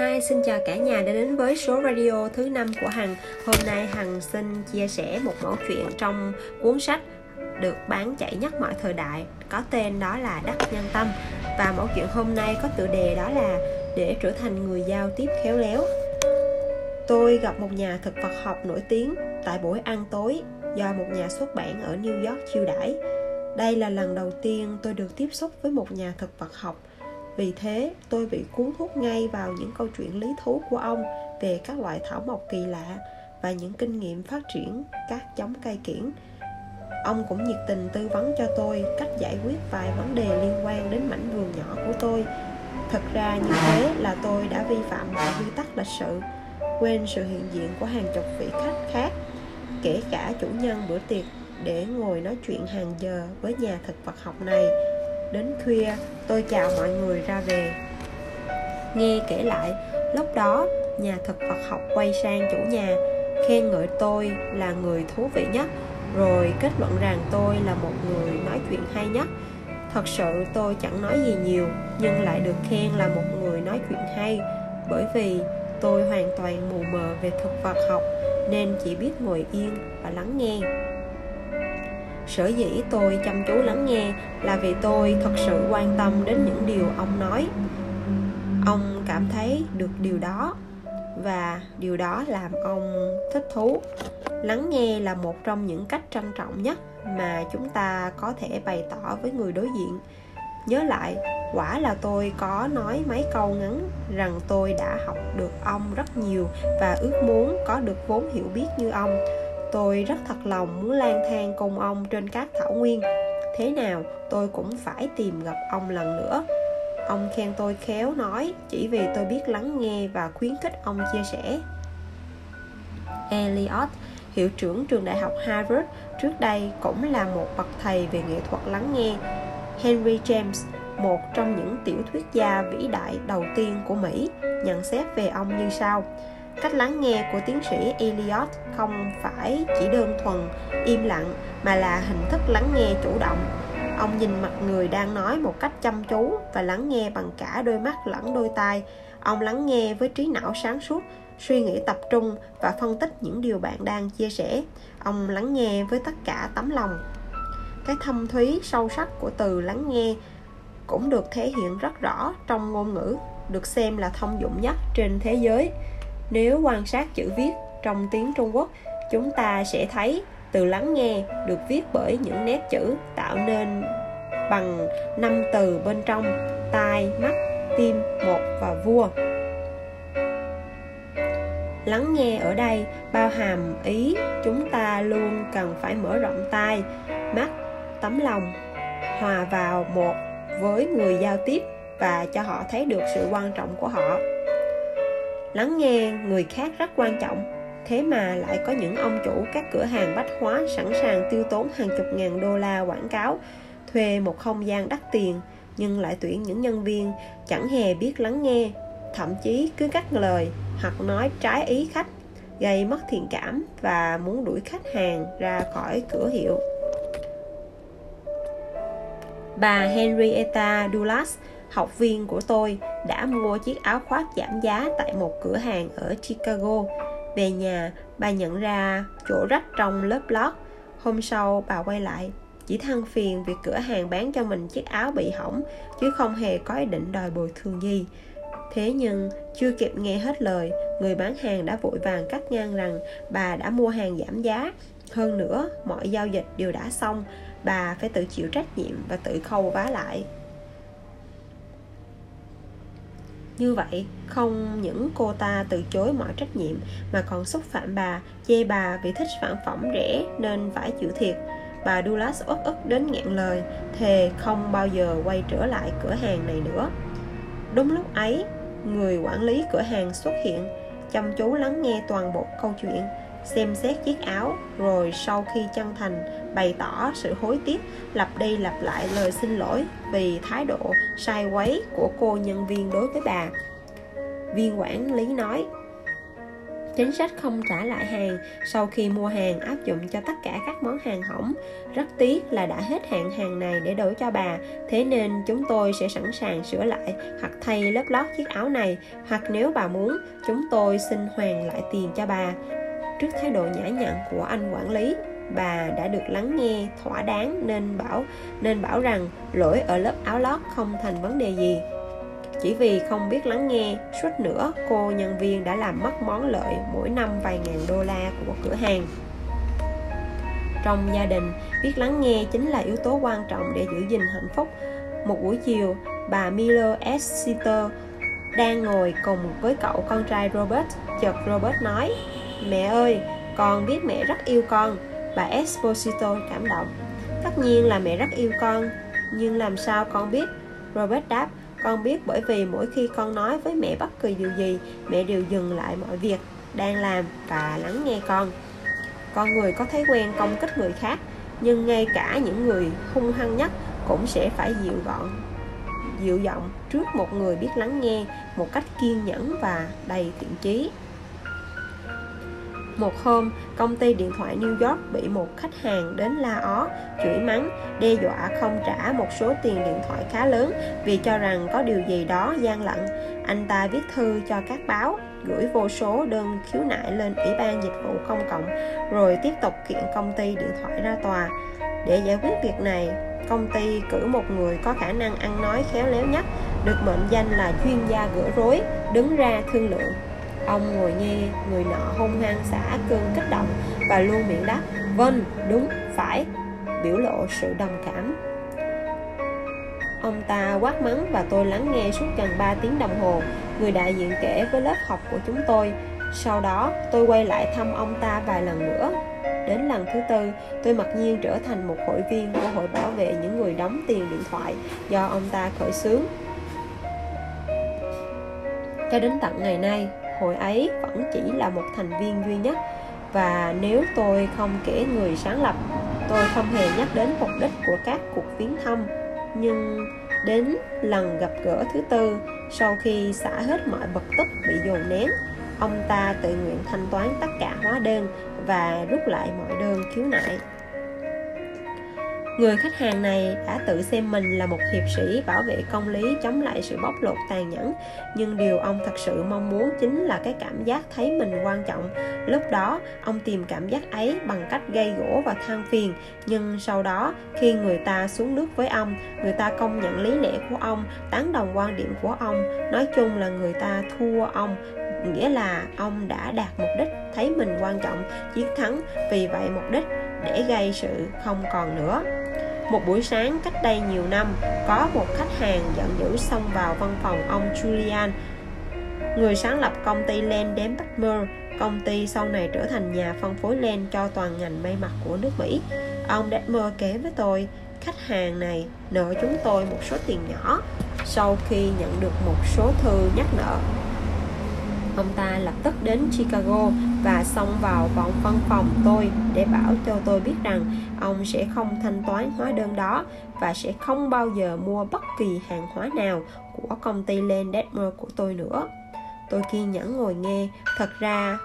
Hi, xin chào cả nhà đã đến với số radio thứ năm của Hằng. Hôm nay Hằng xin chia sẻ một mẫu chuyện trong cuốn sách được bán chạy nhất mọi thời đại có tên đó là Đắc Nhân Tâm và mẫu chuyện hôm nay có tựa đề đó là để trở thành người giao tiếp khéo léo. Tôi gặp một nhà thực vật học nổi tiếng tại buổi ăn tối do một nhà xuất bản ở New York chiêu đãi. Đây là lần đầu tiên tôi được tiếp xúc với một nhà thực vật học vì thế, tôi bị cuốn hút ngay vào những câu chuyện lý thú của ông về các loại thảo mộc kỳ lạ và những kinh nghiệm phát triển các giống cây kiển. Ông cũng nhiệt tình tư vấn cho tôi cách giải quyết vài vấn đề liên quan đến mảnh vườn nhỏ của tôi. Thật ra như thế là tôi đã vi phạm mọi quy tắc lịch sự, quên sự hiện diện của hàng chục vị khách khác, kể cả chủ nhân bữa tiệc để ngồi nói chuyện hàng giờ với nhà thực vật học này Đến khuya, tôi chào mọi người ra về. Nghe kể lại, lúc đó nhà thực vật học quay sang chủ nhà, khen ngợi tôi là người thú vị nhất, rồi kết luận rằng tôi là một người nói chuyện hay nhất. Thật sự tôi chẳng nói gì nhiều, nhưng lại được khen là một người nói chuyện hay, bởi vì tôi hoàn toàn mù mờ về thực vật học nên chỉ biết ngồi yên và lắng nghe sở dĩ tôi chăm chú lắng nghe là vì tôi thật sự quan tâm đến những điều ông nói. Ông cảm thấy được điều đó, và điều đó làm ông thích thú. Lắng nghe là một trong những cách trân trọng nhất mà chúng ta có thể bày tỏ với người đối diện. Nhớ lại, quả là tôi có nói mấy câu ngắn rằng tôi đã học được ông rất nhiều và ước muốn có được vốn hiểu biết như ông. Tôi rất thật lòng muốn lang thang cùng ông trên các thảo nguyên. Thế nào tôi cũng phải tìm gặp ông lần nữa. Ông khen tôi khéo nói chỉ vì tôi biết lắng nghe và khuyến khích ông chia sẻ. Eliot, hiệu trưởng trường đại học Harvard trước đây cũng là một bậc thầy về nghệ thuật lắng nghe. Henry James, một trong những tiểu thuyết gia vĩ đại đầu tiên của Mỹ, nhận xét về ông như sau cách lắng nghe của tiến sĩ Eliot không phải chỉ đơn thuần im lặng mà là hình thức lắng nghe chủ động. Ông nhìn mặt người đang nói một cách chăm chú và lắng nghe bằng cả đôi mắt lẫn đôi tai. Ông lắng nghe với trí não sáng suốt, suy nghĩ tập trung và phân tích những điều bạn đang chia sẻ. Ông lắng nghe với tất cả tấm lòng. Cái thâm thúy sâu sắc của từ lắng nghe cũng được thể hiện rất rõ trong ngôn ngữ, được xem là thông dụng nhất trên thế giới nếu quan sát chữ viết trong tiếng Trung Quốc, chúng ta sẽ thấy từ lắng nghe được viết bởi những nét chữ tạo nên bằng năm từ bên trong tai, mắt, tim, một và vua. Lắng nghe ở đây bao hàm ý chúng ta luôn cần phải mở rộng tai, mắt, tấm lòng, hòa vào một với người giao tiếp và cho họ thấy được sự quan trọng của họ lắng nghe người khác rất quan trọng. Thế mà lại có những ông chủ các cửa hàng bách hóa sẵn sàng tiêu tốn hàng chục ngàn đô la quảng cáo, thuê một không gian đắt tiền, nhưng lại tuyển những nhân viên chẳng hề biết lắng nghe, thậm chí cứ cắt lời hoặc nói trái ý khách, gây mất thiện cảm và muốn đuổi khách hàng ra khỏi cửa hiệu. Bà Henrietta Dulles học viên của tôi đã mua chiếc áo khoác giảm giá tại một cửa hàng ở Chicago. Về nhà, bà nhận ra chỗ rách trong lớp lót. Hôm sau, bà quay lại, chỉ than phiền việc cửa hàng bán cho mình chiếc áo bị hỏng, chứ không hề có ý định đòi bồi thường gì. Thế nhưng, chưa kịp nghe hết lời, người bán hàng đã vội vàng cắt ngang rằng bà đã mua hàng giảm giá. Hơn nữa, mọi giao dịch đều đã xong, bà phải tự chịu trách nhiệm và tự khâu vá lại. Như vậy, không những cô ta từ chối mọi trách nhiệm mà còn xúc phạm bà, chê bà vì thích sản phẩm rẻ nên phải chịu thiệt. Bà Dulas uất ức đến ngạn lời, thề không bao giờ quay trở lại cửa hàng này nữa. Đúng lúc ấy, người quản lý cửa hàng xuất hiện, chăm chú lắng nghe toàn bộ câu chuyện xem xét chiếc áo, rồi sau khi chân thành, bày tỏ sự hối tiếc, lặp đi lặp lại lời xin lỗi vì thái độ sai quấy của cô nhân viên đối với bà. Viên quản lý nói, chính sách không trả lại hàng sau khi mua hàng áp dụng cho tất cả các món hàng hỏng. Rất tiếc là đã hết hạn hàng này để đổi cho bà, thế nên chúng tôi sẽ sẵn sàng sửa lại hoặc thay lớp lót chiếc áo này. Hoặc nếu bà muốn, chúng tôi xin hoàn lại tiền cho bà trước thái độ nhã nhặn của anh quản lý. Bà đã được lắng nghe, thỏa đáng nên bảo nên bảo rằng lỗi ở lớp áo lót không thành vấn đề gì. Chỉ vì không biết lắng nghe, suốt nữa cô nhân viên đã làm mất món lợi mỗi năm vài ngàn đô la của cửa hàng. Trong gia đình, biết lắng nghe chính là yếu tố quan trọng để giữ gìn hạnh phúc. Một buổi chiều, bà Miller S. Sitter đang ngồi cùng với cậu con trai Robert, chợt Robert nói mẹ ơi, con biết mẹ rất yêu con. Bà Esposito cảm động. Tất nhiên là mẹ rất yêu con. Nhưng làm sao con biết? Robert đáp, con biết bởi vì mỗi khi con nói với mẹ bất kỳ điều gì, mẹ đều dừng lại mọi việc đang làm và lắng nghe con. Con người có thói quen công kích người khác, nhưng ngay cả những người hung hăng nhất cũng sẽ phải dịu gọn, dịu giọng trước một người biết lắng nghe một cách kiên nhẫn và đầy thiện chí một hôm, công ty điện thoại New York bị một khách hàng đến la ó, chửi mắng, đe dọa không trả một số tiền điện thoại khá lớn vì cho rằng có điều gì đó gian lận. Anh ta viết thư cho các báo, gửi vô số đơn khiếu nại lên Ủy ban Dịch vụ Công cộng, rồi tiếp tục kiện công ty điện thoại ra tòa. Để giải quyết việc này, công ty cử một người có khả năng ăn nói khéo léo nhất, được mệnh danh là chuyên gia gỡ rối, đứng ra thương lượng Ông ngồi nghe người nọ hung hăng xả cơn kích động và luôn miệng đáp Vâng, đúng, phải Biểu lộ sự đồng cảm. Ông ta quát mắng và tôi lắng nghe suốt gần 3 tiếng đồng hồ Người đại diện kể với lớp học của chúng tôi. Sau đó tôi quay lại thăm ông ta vài lần nữa. Đến lần thứ tư, tôi mặc nhiên trở thành một hội viên của hội bảo vệ những người đóng tiền điện thoại do ông ta khởi xướng. Cho đến tận ngày nay, hội ấy vẫn chỉ là một thành viên duy nhất. Và nếu tôi không kể người sáng lập, tôi không hề nhắc đến mục đích của các cuộc viếng thăm. Nhưng đến lần gặp gỡ thứ tư, sau khi xả hết mọi bực tức bị dồn nén, ông ta tự nguyện thanh toán tất cả hóa đơn và rút lại mọi đơn khiếu nại. Người khách hàng này đã tự xem mình là một hiệp sĩ bảo vệ công lý chống lại sự bóc lột tàn nhẫn, nhưng điều ông thật sự mong muốn chính là cái cảm giác thấy mình quan trọng. Lúc đó, ông tìm cảm giác ấy bằng cách gây gỗ và than phiền, nhưng sau đó, khi người ta xuống nước với ông, người ta công nhận lý lẽ của ông, tán đồng quan điểm của ông, nói chung là người ta thua ông. Nghĩa là ông đã đạt mục đích thấy mình quan trọng chiến thắng. Vì vậy mục đích để gây sự không còn nữa một buổi sáng cách đây nhiều năm, có một khách hàng giận dữ xông vào văn phòng ông Julian, người sáng lập công ty Len Patmer. Công ty sau này trở thành nhà phân phối len cho toàn ngành may mặc của nước Mỹ. Ông Detmer kể với tôi, khách hàng này nợ chúng tôi một số tiền nhỏ sau khi nhận được một số thư nhắc nợ ông ta lập tức đến Chicago và xông vào vòng văn phòng tôi để bảo cho tôi biết rằng ông sẽ không thanh toán hóa đơn đó và sẽ không bao giờ mua bất kỳ hàng hóa nào của công ty Len Detmer của tôi nữa. Tôi kiên nhẫn ngồi nghe, thật ra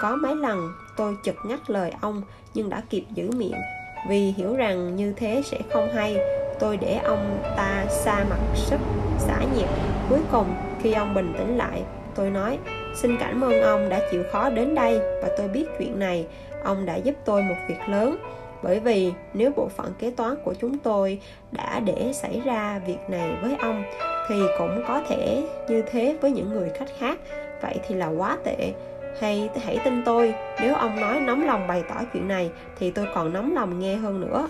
có mấy lần tôi chực ngắt lời ông nhưng đã kịp giữ miệng. Vì hiểu rằng như thế sẽ không hay tôi để ông ta xa mặt sức xả nhiệt. Cuối cùng khi ông bình tĩnh lại tôi nói Xin cảm ơn ông đã chịu khó đến đây và tôi biết chuyện này, ông đã giúp tôi một việc lớn. Bởi vì nếu bộ phận kế toán của chúng tôi đã để xảy ra việc này với ông thì cũng có thể như thế với những người khách khác. Vậy thì là quá tệ. Hay hãy tin tôi, nếu ông nói nóng lòng bày tỏ chuyện này thì tôi còn nóng lòng nghe hơn nữa.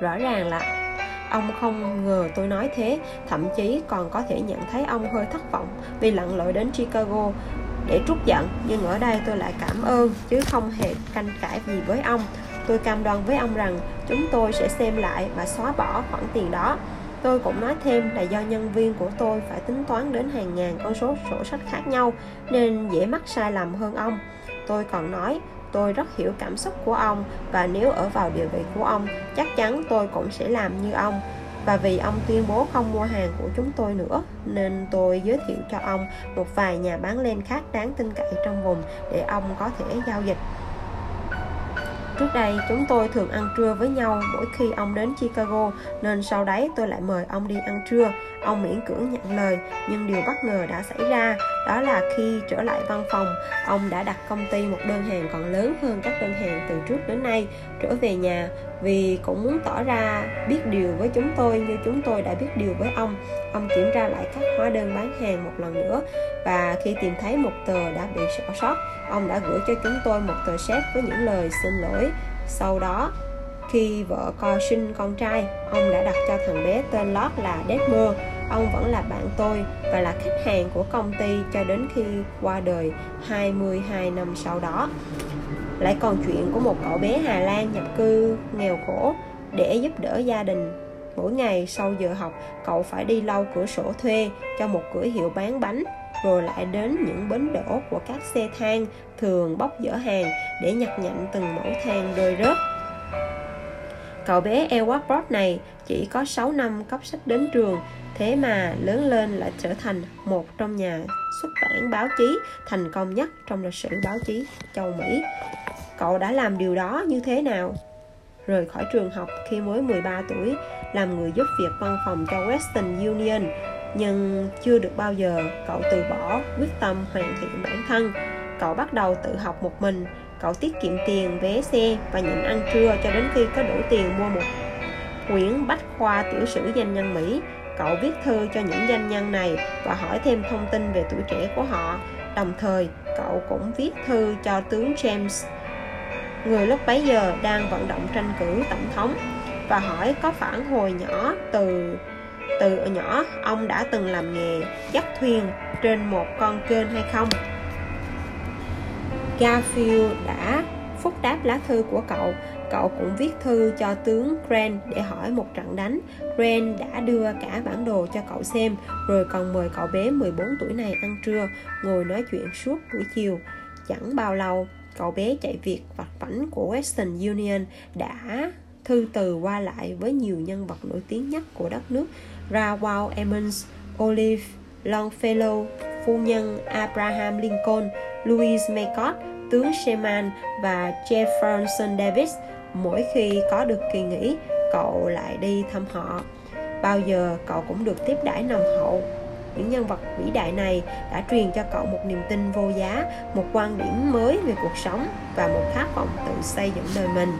Rõ ràng là Ông không ngờ tôi nói thế, thậm chí còn có thể nhận thấy ông hơi thất vọng vì lặn lội đến Chicago để trút giận, nhưng ở đây tôi lại cảm ơn chứ không hề canh cãi gì với ông. Tôi cam đoan với ông rằng chúng tôi sẽ xem lại và xóa bỏ khoản tiền đó. Tôi cũng nói thêm là do nhân viên của tôi phải tính toán đến hàng ngàn con số sổ sách khác nhau nên dễ mắc sai lầm hơn ông. Tôi còn nói tôi rất hiểu cảm xúc của ông và nếu ở vào địa vị của ông, chắc chắn tôi cũng sẽ làm như ông. Và vì ông tuyên bố không mua hàng của chúng tôi nữa, nên tôi giới thiệu cho ông một vài nhà bán len khác đáng tin cậy trong vùng để ông có thể giao dịch. Trước đây, chúng tôi thường ăn trưa với nhau mỗi khi ông đến Chicago, nên sau đấy tôi lại mời ông đi ăn trưa. Ông miễn cưỡng nhận lời, nhưng điều bất ngờ đã xảy ra, đó là khi trở lại văn phòng, ông đã đặt công ty một đơn hàng còn lớn hơn các đơn hàng từ trước đến nay trở về nhà vì cũng muốn tỏ ra biết điều với chúng tôi như chúng tôi đã biết điều với ông. Ông kiểm tra lại các hóa đơn bán hàng một lần nữa và khi tìm thấy một tờ đã bị sỏ sót, ông đã gửi cho chúng tôi một tờ séc với những lời xin lỗi. Sau đó, khi vợ co sinh con trai, ông đã đặt cho thằng bé tên lót là Detmer ông vẫn là bạn tôi và là khách hàng của công ty cho đến khi qua đời 22 năm sau đó lại còn chuyện của một cậu bé Hà Lan nhập cư, nghèo khổ, để giúp đỡ gia đình mỗi ngày sau giờ học, cậu phải đi lau cửa sổ thuê cho một cửa hiệu bán bánh, rồi lại đến những bến đổ của các xe thang thường bốc dỡ hàng để nhặt nhạnh từng mẫu thang rơi rớt. Cậu bé Edward này chỉ có 6 năm cấp sách đến trường, thế mà lớn lên lại trở thành một trong nhà xuất bản báo chí thành công nhất trong lịch sử báo chí châu Mỹ. Cậu đã làm điều đó như thế nào? Rời khỏi trường học khi mới 13 tuổi, làm người giúp việc văn phòng cho Western Union, nhưng chưa được bao giờ cậu từ bỏ quyết tâm hoàn thiện bản thân cậu bắt đầu tự học một mình cậu tiết kiệm tiền, vé xe và nhịn ăn trưa cho đến khi có đủ tiền mua một quyển bách khoa tiểu sử danh nhân mỹ. Cậu viết thư cho những danh nhân này và hỏi thêm thông tin về tuổi trẻ của họ. Đồng thời, cậu cũng viết thư cho tướng james, người lúc bấy giờ đang vận động tranh cử tổng thống, và hỏi có phản hồi nhỏ từ từ nhỏ ông đã từng làm nghề dắt thuyền trên một con kênh hay không. Garfield đã phúc đáp lá thư của cậu. Cậu cũng viết thư cho tướng Grant để hỏi một trận đánh. Grant đã đưa cả bản đồ cho cậu xem rồi còn mời cậu bé 14 tuổi này ăn trưa ngồi nói chuyện suốt buổi chiều. Chẳng bao lâu cậu bé chạy việc vặt vảnh của Western Union đã thư từ qua lại với nhiều nhân vật nổi tiếng nhất của đất nước Rawal Emmons, Olive Longfellow, phu nhân Abraham Lincoln, Louis Maycott, tướng Sherman và Jefferson Davis. Mỗi khi có được kỳ nghỉ, cậu lại đi thăm họ. Bao giờ cậu cũng được tiếp đãi nồng hậu. Những nhân vật vĩ đại này đã truyền cho cậu một niềm tin vô giá, một quan điểm mới về cuộc sống và một khát vọng tự xây dựng đời mình.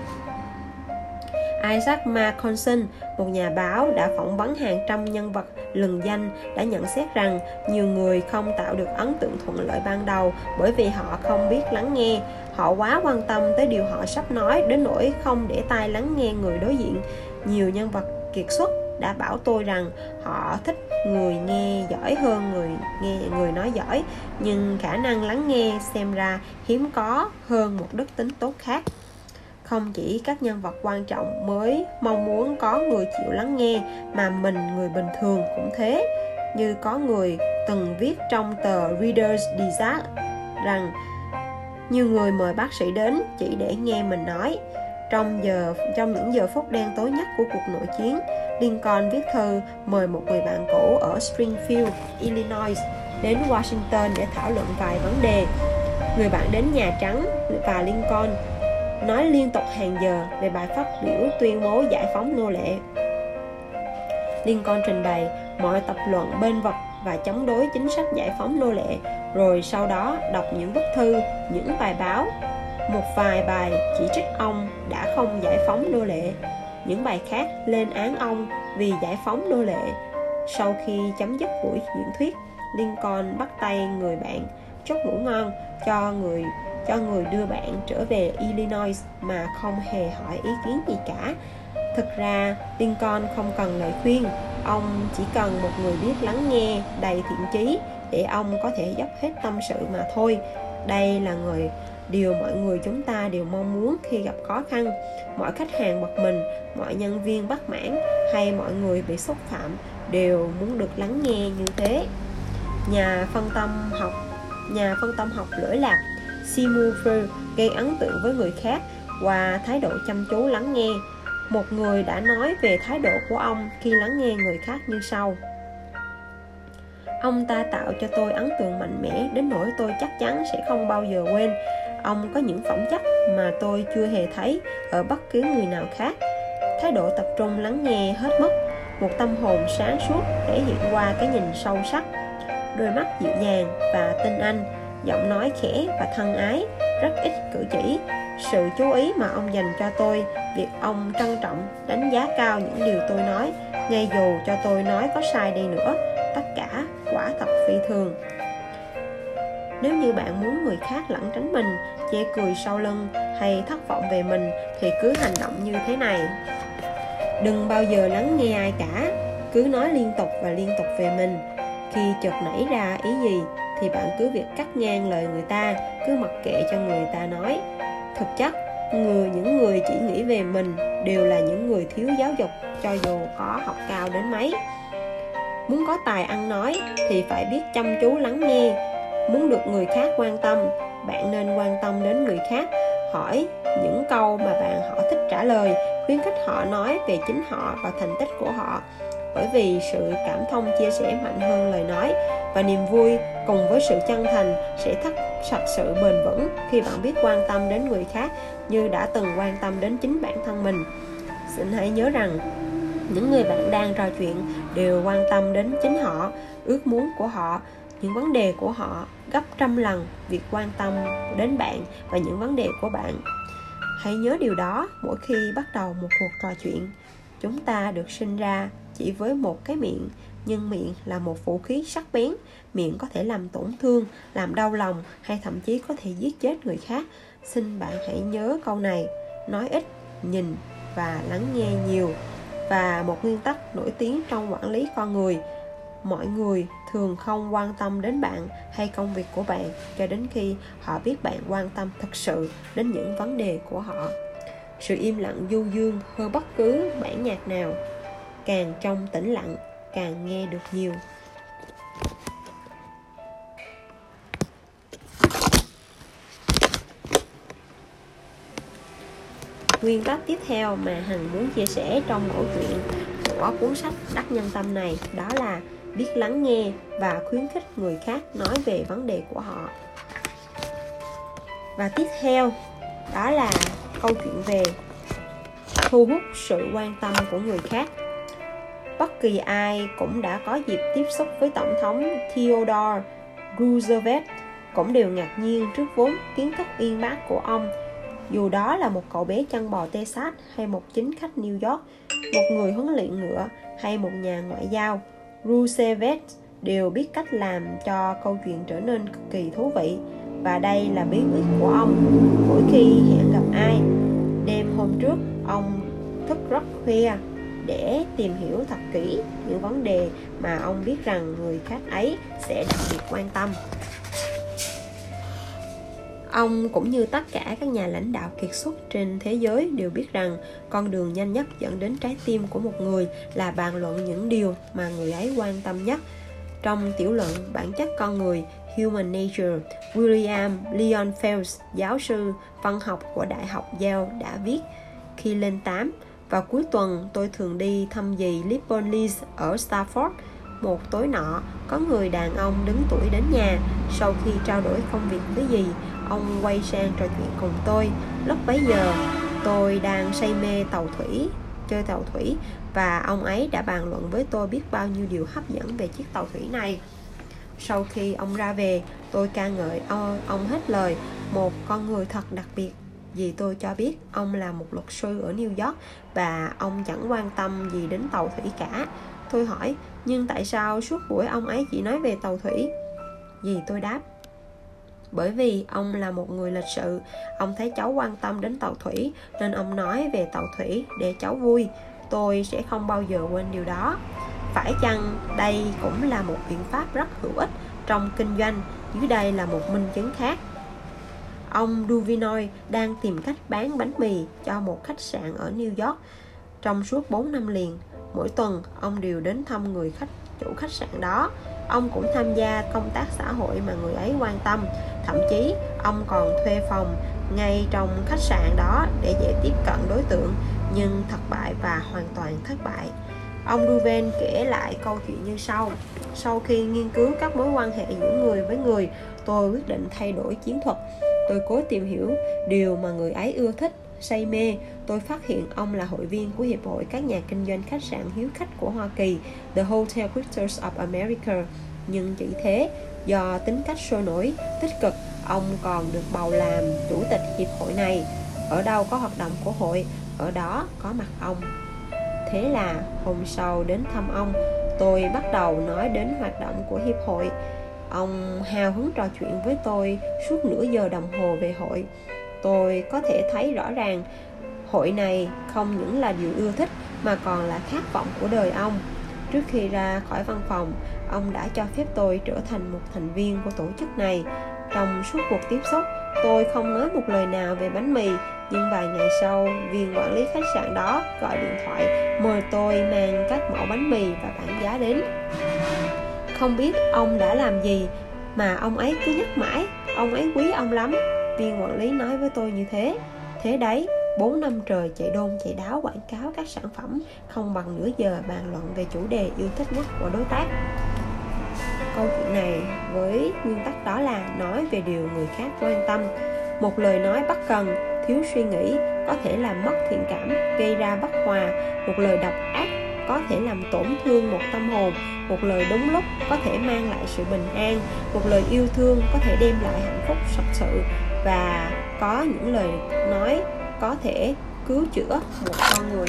Isaac Marconson, một nhà báo đã phỏng vấn hàng trăm nhân vật lừng danh đã nhận xét rằng nhiều người không tạo được ấn tượng thuận lợi ban đầu bởi vì họ không biết lắng nghe. Họ quá quan tâm tới điều họ sắp nói đến nỗi không để tai lắng nghe người đối diện. Nhiều nhân vật kiệt xuất đã bảo tôi rằng họ thích người nghe giỏi hơn người nghe người nói giỏi nhưng khả năng lắng nghe xem ra hiếm có hơn một đức tính tốt khác không chỉ các nhân vật quan trọng mới mong muốn có người chịu lắng nghe mà mình người bình thường cũng thế như có người từng viết trong tờ Reader's Digest rằng nhiều người mời bác sĩ đến chỉ để nghe mình nói trong giờ trong những giờ phút đen tối nhất của cuộc nội chiến Lincoln viết thư mời một người bạn cũ ở Springfield, Illinois đến Washington để thảo luận vài vấn đề. Người bạn đến Nhà Trắng và Lincoln nói liên tục hàng giờ về bài phát biểu tuyên bố giải phóng nô lệ. Lincoln trình bày mọi tập luận bên vật và chống đối chính sách giải phóng nô lệ, rồi sau đó đọc những bức thư, những bài báo, một vài bài chỉ trích ông đã không giải phóng nô lệ, những bài khác lên án ông vì giải phóng nô lệ. Sau khi chấm dứt buổi diễn thuyết, Lincoln bắt tay người bạn chúc ngủ ngon cho người cho người đưa bạn trở về Illinois mà không hề hỏi ý kiến gì cả. Thực ra, Lincoln không cần lời khuyên, ông chỉ cần một người biết lắng nghe đầy thiện chí để ông có thể dốc hết tâm sự mà thôi. Đây là người điều mọi người chúng ta đều mong muốn khi gặp khó khăn mọi khách hàng bật mình mọi nhân viên bất mãn hay mọi người bị xúc phạm đều muốn được lắng nghe như thế nhà phân tâm học nhà phân tâm học lỗi lạc Simu Freud gây ấn tượng với người khác qua thái độ chăm chú lắng nghe. một người đã nói về thái độ của ông khi lắng nghe người khác như sau. Ông ta tạo cho tôi ấn tượng mạnh mẽ, đến nỗi tôi chắc chắn sẽ không bao giờ quên. Ông có những phẩm chất mà tôi chưa hề thấy ở bất cứ người nào khác. Thái độ tập trung lắng nghe hết mức, một tâm hồn sáng suốt thể hiện qua cái nhìn sâu sắc, đôi mắt dịu dàng và tinh anh giọng nói khẽ và thân ái, rất ít cử chỉ. Sự chú ý mà ông dành cho tôi, việc ông trân trọng, đánh giá cao những điều tôi nói, ngay dù cho tôi nói có sai đi nữa, tất cả quả thật phi thường. Nếu như bạn muốn người khác lẩn tránh mình chê cười sau lưng hay thất vọng về mình thì cứ hành động như thế này. Đừng bao giờ lắng nghe ai cả, cứ nói liên tục và liên tục về mình. Khi chợt nảy ra ý gì thì bạn cứ việc cắt ngang lời người ta, cứ mặc kệ cho người ta nói. Thực chất, người, những người chỉ nghĩ về mình đều là những người thiếu giáo dục, cho dù có học cao đến mấy. Muốn có tài ăn nói thì phải biết chăm chú lắng nghe. Muốn được người khác quan tâm, bạn nên quan tâm đến người khác, hỏi những câu mà bạn họ thích trả lời, khuyến khích họ nói về chính họ và thành tích của họ. Bởi vì sự cảm thông chia sẻ mạnh hơn lời nói và niềm vui cùng với sự chân thành sẽ thắt sạch sự bền vững khi bạn biết quan tâm đến người khác như đã từng quan tâm đến chính bản thân mình. Xin hãy nhớ rằng, những người bạn đang trò chuyện đều quan tâm đến chính họ, ước muốn của họ, những vấn đề của họ, gấp trăm lần việc quan tâm đến bạn và những vấn đề của bạn. Hãy nhớ điều đó mỗi khi bắt đầu một cuộc trò chuyện. Chúng ta được sinh ra chỉ với một cái miệng nhưng miệng là một vũ khí sắc bén. Miệng có thể làm tổn thương, làm đau lòng, hay thậm chí có thể giết chết người khác. Xin bạn hãy nhớ câu này. Nói ít, nhìn và lắng nghe nhiều. Và một nguyên tắc nổi tiếng trong quản lý con người. Mọi người thường không quan tâm đến bạn hay công việc của bạn cho đến khi họ biết bạn quan tâm thật sự đến những vấn đề của họ. Sự im lặng du dương hơn bất cứ bản nhạc nào. Càng trong tĩnh lặng càng nghe được nhiều. Nguyên tắc tiếp theo mà hằng muốn chia sẻ trong mẫu chuyện của cuốn sách đắc nhân tâm này đó là biết lắng nghe và khuyến khích người khác nói về vấn đề của họ. Và tiếp theo, đó là câu chuyện về thu hút sự quan tâm của người khác bất kỳ ai cũng đã có dịp tiếp xúc với tổng thống Theodore Roosevelt cũng đều ngạc nhiên trước vốn kiến thức uyên bác của ông. Dù đó là một cậu bé chăn bò Texas hay một chính khách New York, một người huấn luyện ngựa hay một nhà ngoại giao, Roosevelt đều biết cách làm cho câu chuyện trở nên cực kỳ thú vị và đây là bí quyết của ông. Mỗi khi hẹn gặp ai, đêm hôm trước, ông thức rất khuya để tìm hiểu thật kỹ những vấn đề mà ông biết rằng người khác ấy sẽ đặc biệt quan tâm Ông cũng như tất cả các nhà lãnh đạo kiệt xuất trên thế giới đều biết rằng con đường nhanh nhất dẫn đến trái tim của một người là bàn luận những điều mà người ấy quan tâm nhất. Trong tiểu luận bản chất con người Human Nature, William Leon Phelps, giáo sư văn học của Đại học Yale đã viết khi lên 8 vào cuối tuần tôi thường đi thăm dì Lippon Lees ở Stafford. Một tối nọ có người đàn ông đứng tuổi đến nhà. Sau khi trao đổi công việc với dì ông quay sang trò chuyện cùng tôi. Lúc bấy giờ tôi đang say mê tàu thủy chơi tàu thủy và ông ấy đã bàn luận với tôi biết bao nhiêu điều hấp dẫn về chiếc tàu thủy này. Sau khi ông ra về tôi ca ngợi ông, ông hết lời. Một con người thật đặc biệt vì tôi cho biết ông là một luật sư ở New York và ông chẳng quan tâm gì đến tàu thủy cả. Tôi hỏi, nhưng tại sao suốt buổi ông ấy chỉ nói về tàu thủy? Vì tôi đáp, bởi vì ông là một người lịch sự, ông thấy cháu quan tâm đến tàu thủy, nên ông nói về tàu thủy để cháu vui. Tôi sẽ không bao giờ quên điều đó. Phải chăng đây cũng là một biện pháp rất hữu ích trong kinh doanh, dưới đây là một minh chứng khác? Ông Duvinoy đang tìm cách bán bánh mì cho một khách sạn ở New York. Trong suốt 4 năm liền, mỗi tuần ông đều đến thăm người khách, chủ khách sạn đó. Ông cũng tham gia công tác xã hội mà người ấy quan tâm. Thậm chí, ông còn thuê phòng ngay trong khách sạn đó để dễ tiếp cận đối tượng, nhưng thất bại và hoàn toàn thất bại. Ông Duven kể lại câu chuyện như sau. Sau khi nghiên cứu các mối quan hệ giữa người với người, tôi quyết định thay đổi chiến thuật tôi cố tìm hiểu điều mà người ấy ưa thích. Say mê, tôi phát hiện ông là hội viên của hiệp hội các nhà kinh doanh khách sạn hiếu khách của hoa kỳ, the hotel critters of america. Nhưng chỉ thế, do tính cách sôi nổi, tích cực, ông còn được bầu làm chủ tịch hiệp hội này. Ở đâu có hoạt động của hội, ở đó có mặt ông. Thế là hôm sau đến thăm ông, tôi bắt đầu nói đến hoạt động của hiệp hội ông hào hứng trò chuyện với tôi suốt nửa giờ đồng hồ về hội. Tôi có thể thấy rõ ràng, hội này không những là điều ưa thích mà còn là khát vọng của đời ông. Trước khi ra khỏi văn phòng, ông đã cho phép tôi trở thành một thành viên của tổ chức này. Trong suốt cuộc tiếp xúc, tôi không nói một lời nào về bánh mì, nhưng vài ngày sau, viên quản lý khách sạn đó gọi điện thoại mời tôi mang các mẫu bánh mì và bảng giá đến không biết ông đã làm gì, mà ông ấy cứ nhắc mãi, ông ấy quý ông lắm. Viên quản lý nói với tôi như thế. Thế đấy 4 năm trời chạy đôn, chạy đáo quảng cáo các sản phẩm, không bằng nửa giờ bàn luận về chủ đề yêu thích nhất của đối tác. Câu chuyện này với nguyên tắc đó là nói về điều người khác quan tâm. Một lời nói bất cần, thiếu suy nghĩ, có thể làm mất thiện cảm, gây ra bất hòa. Một lời độc ác có thể làm tổn thương một tâm hồn, một lời đúng lúc có thể mang lại sự bình an, một lời yêu thương có thể đem lại hạnh phúc thật sự và có những lời nói có thể cứu chữa một con người.